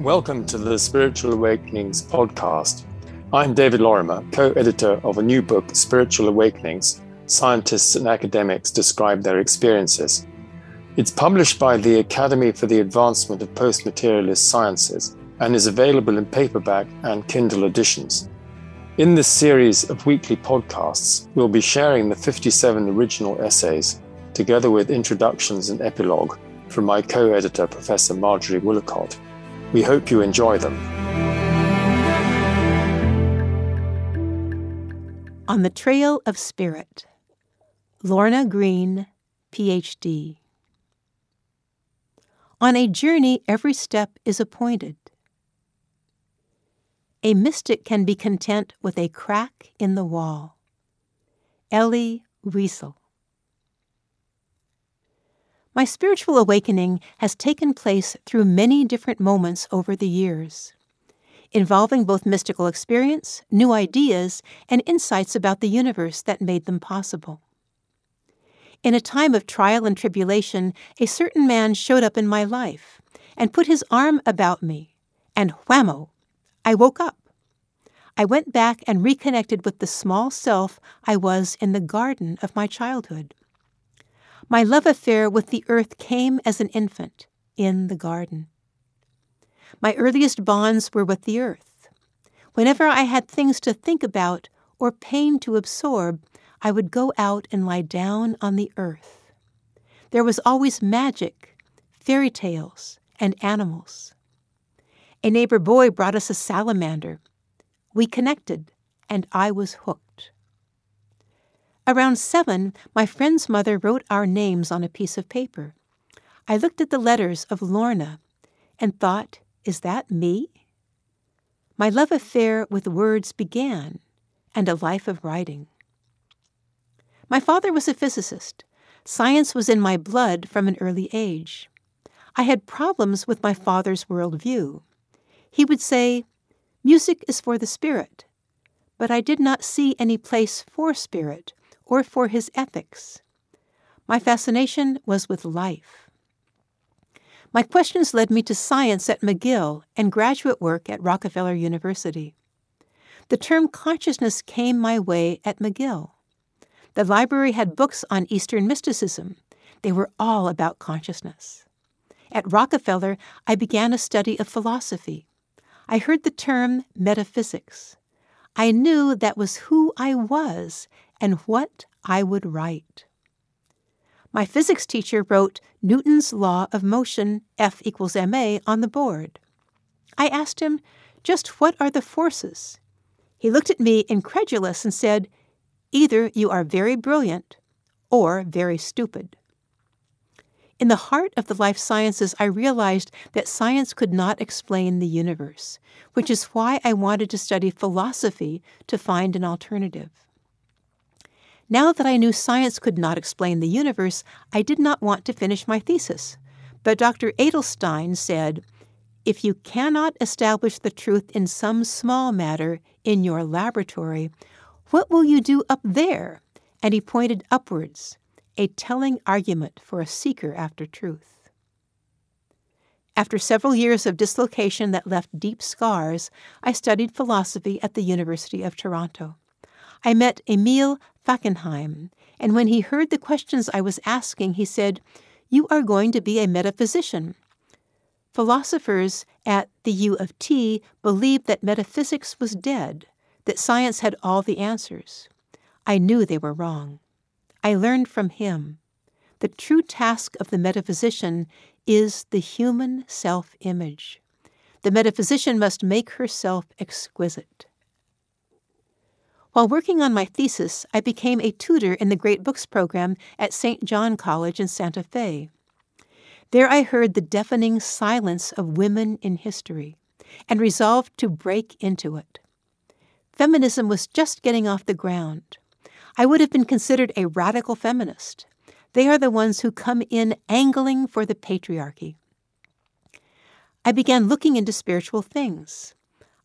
Welcome to the Spiritual Awakenings podcast. I'm David Lorimer, co editor of a new book, Spiritual Awakenings Scientists and Academics Describe Their Experiences. It's published by the Academy for the Advancement of Post Materialist Sciences and is available in paperback and Kindle editions. In this series of weekly podcasts, we'll be sharing the 57 original essays, together with introductions and epilogue from my co editor, Professor Marjorie Woollacott. We hope you enjoy them. On the Trail of Spirit, Lorna Green, PhD. On a journey, every step is appointed. A mystic can be content with a crack in the wall. Elie Wiesel. My spiritual awakening has taken place through many different moments over the years, involving both mystical experience, new ideas, and insights about the universe that made them possible. In a time of trial and tribulation, a certain man showed up in my life and put his arm about me, and whammo, I woke up. I went back and reconnected with the small self I was in the garden of my childhood. My love affair with the earth came as an infant in the garden. My earliest bonds were with the earth. Whenever I had things to think about or pain to absorb, I would go out and lie down on the earth. There was always magic, fairy tales, and animals. A neighbor boy brought us a salamander. We connected, and I was hooked. Around seven, my friend's mother wrote our names on a piece of paper. I looked at the letters of Lorna and thought, is that me? My love affair with words began, and a life of writing. My father was a physicist. Science was in my blood from an early age. I had problems with my father's worldview. He would say, Music is for the spirit. But I did not see any place for spirit or for his ethics. My fascination was with life. My questions led me to science at McGill and graduate work at Rockefeller University. The term consciousness came my way at McGill. The library had books on Eastern mysticism. They were all about consciousness. At Rockefeller, I began a study of philosophy. I heard the term metaphysics. I knew that was who I was and what I would write. My physics teacher wrote Newton's law of motion F equals ma on the board. I asked him, just what are the forces? He looked at me incredulous and said, Either you are very brilliant or very stupid. In the heart of the life sciences, I realized that science could not explain the universe, which is why I wanted to study philosophy to find an alternative. Now that I knew science could not explain the universe, I did not want to finish my thesis. But Dr. Edelstein said, if you cannot establish the truth in some small matter in your laboratory, what will you do up there? And he pointed upwards, a telling argument for a seeker after truth. After several years of dislocation that left deep scars, I studied philosophy at the University of Toronto. I met Emil Fackenheim, and when he heard the questions I was asking, he said, You are going to be a metaphysician. Philosophers at the U of T believed that metaphysics was dead, that science had all the answers. I knew they were wrong. I learned from him. The true task of the metaphysician is the human self image. The metaphysician must make herself exquisite. While working on my thesis, I became a tutor in the Great Books program at St. John College in Santa Fe. There I heard the deafening silence of women in history and resolved to break into it. Feminism was just getting off the ground. I would have been considered a radical feminist. They are the ones who come in angling for the patriarchy. I began looking into spiritual things.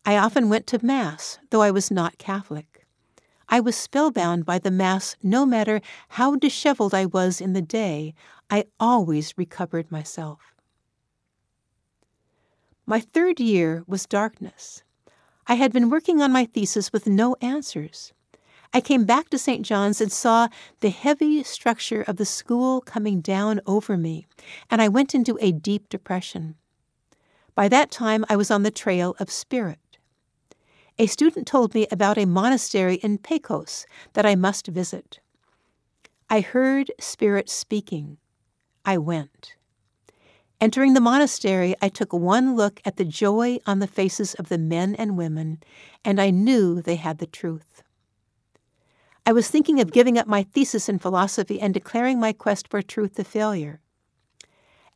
I often went to Mass, though I was not Catholic. I was spellbound by the Mass no matter how disheveled I was in the day, I always recovered myself. My third year was darkness. I had been working on my thesis with no answers. I came back to St. John's and saw the heavy structure of the school coming down over me, and I went into a deep depression. By that time, I was on the trail of spirit. A student told me about a monastery in Pecos that I must visit. I heard Spirit speaking. I went. Entering the monastery, I took one look at the joy on the faces of the men and women, and I knew they had the truth. I was thinking of giving up my thesis in philosophy and declaring my quest for truth a failure.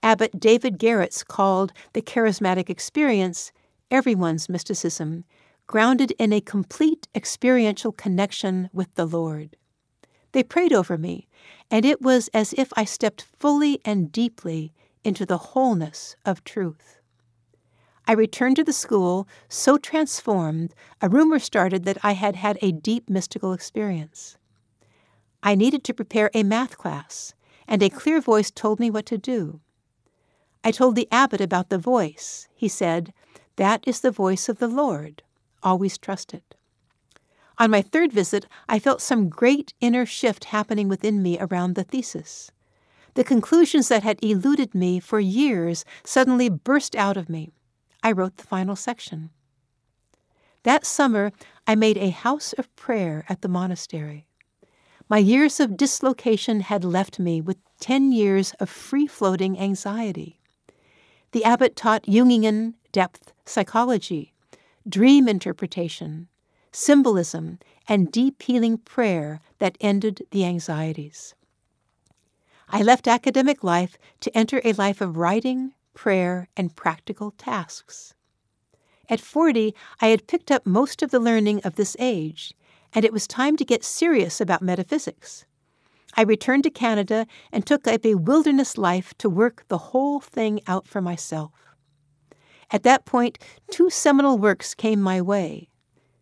Abbot David Geraets called the charismatic experience everyone's mysticism, grounded in a complete experiential connection with the Lord. They prayed over me, and it was as if I stepped fully and deeply into the wholeness of truth. I returned to the school so transformed, a rumor started that I had had a deep mystical experience. I needed to prepare a math class, and a clear voice told me what to do. I told the abbot about the voice. He said, That is the voice of the Lord. Always trust it. On my third visit, I felt some great inner shift happening within me around the thesis. The conclusions that had eluded me for years suddenly burst out of me. I wrote the final section. That summer, I made a house of prayer at the monastery. My years of dislocation had left me with 10 years of free floating anxiety. The abbot taught Jungian depth psychology, dream interpretation, symbolism, and deep healing prayer that ended the anxieties. I left academic life to enter a life of writing, prayer, and practical tasks. At 40, I had picked up most of the learning of this age, and it was time to get serious about metaphysics. I returned to Canada and took up a wilderness life to work the whole thing out for myself. At that point, two seminal works came my way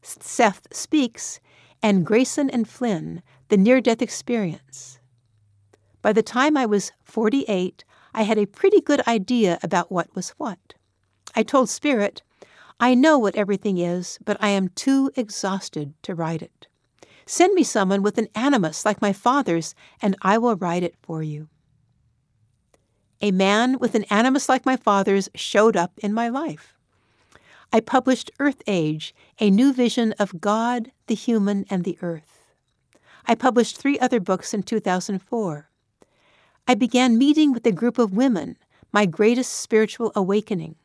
Seth Speaks and Greyson and Flynn, The Near Death Experience. By the time I was 48, I had a pretty good idea about what was what. I told Spirit, I know what everything is, but I am too exhausted to write it. Send me someone with an animus like my father's, and I will write it for you. A man with an animus like my father's showed up in my life. I published Earth Age, a new vision of God, the human, and the earth. I published three other books in 2004. I began meeting with a group of women, my greatest spiritual awakening.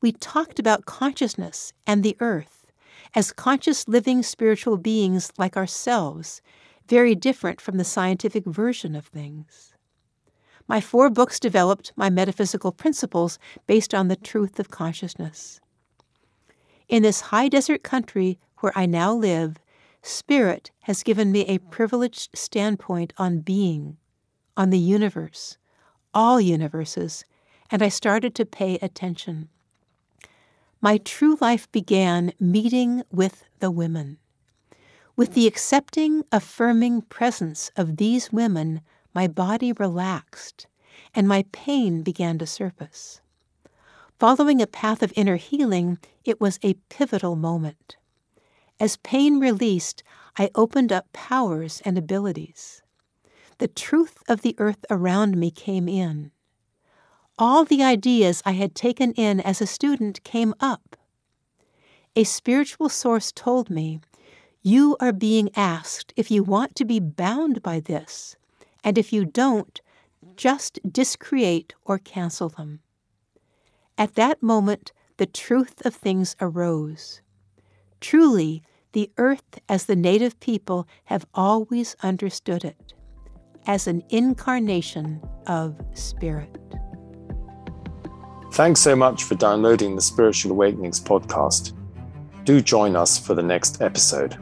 We talked about consciousness and the earth as conscious living spiritual beings like ourselves, very different from the scientific version of things. My four books developed my metaphysical principles based on the truth of consciousness. In this high desert country where I now live, Spirit has given me a privileged standpoint on being, on the universe, all universes, and I started to pay attention. My true life began meeting with the women. With the accepting, affirming presence of these women, my body relaxed and my pain began to surface. Following a path of inner healing, it was a pivotal moment. As pain released, I opened up powers and abilities. The truth of the earth around me came in all the ideas I had taken in as a student came up. A spiritual source told me, You are being asked if you want to be bound by this, and if you don't, just discreate or cancel them. At that moment, the truth of things arose. Truly, the earth as the native people have always understood it as an incarnation of spirit. Thanks so much for downloading the Spiritual Awakenings podcast. Do join us for the next episode.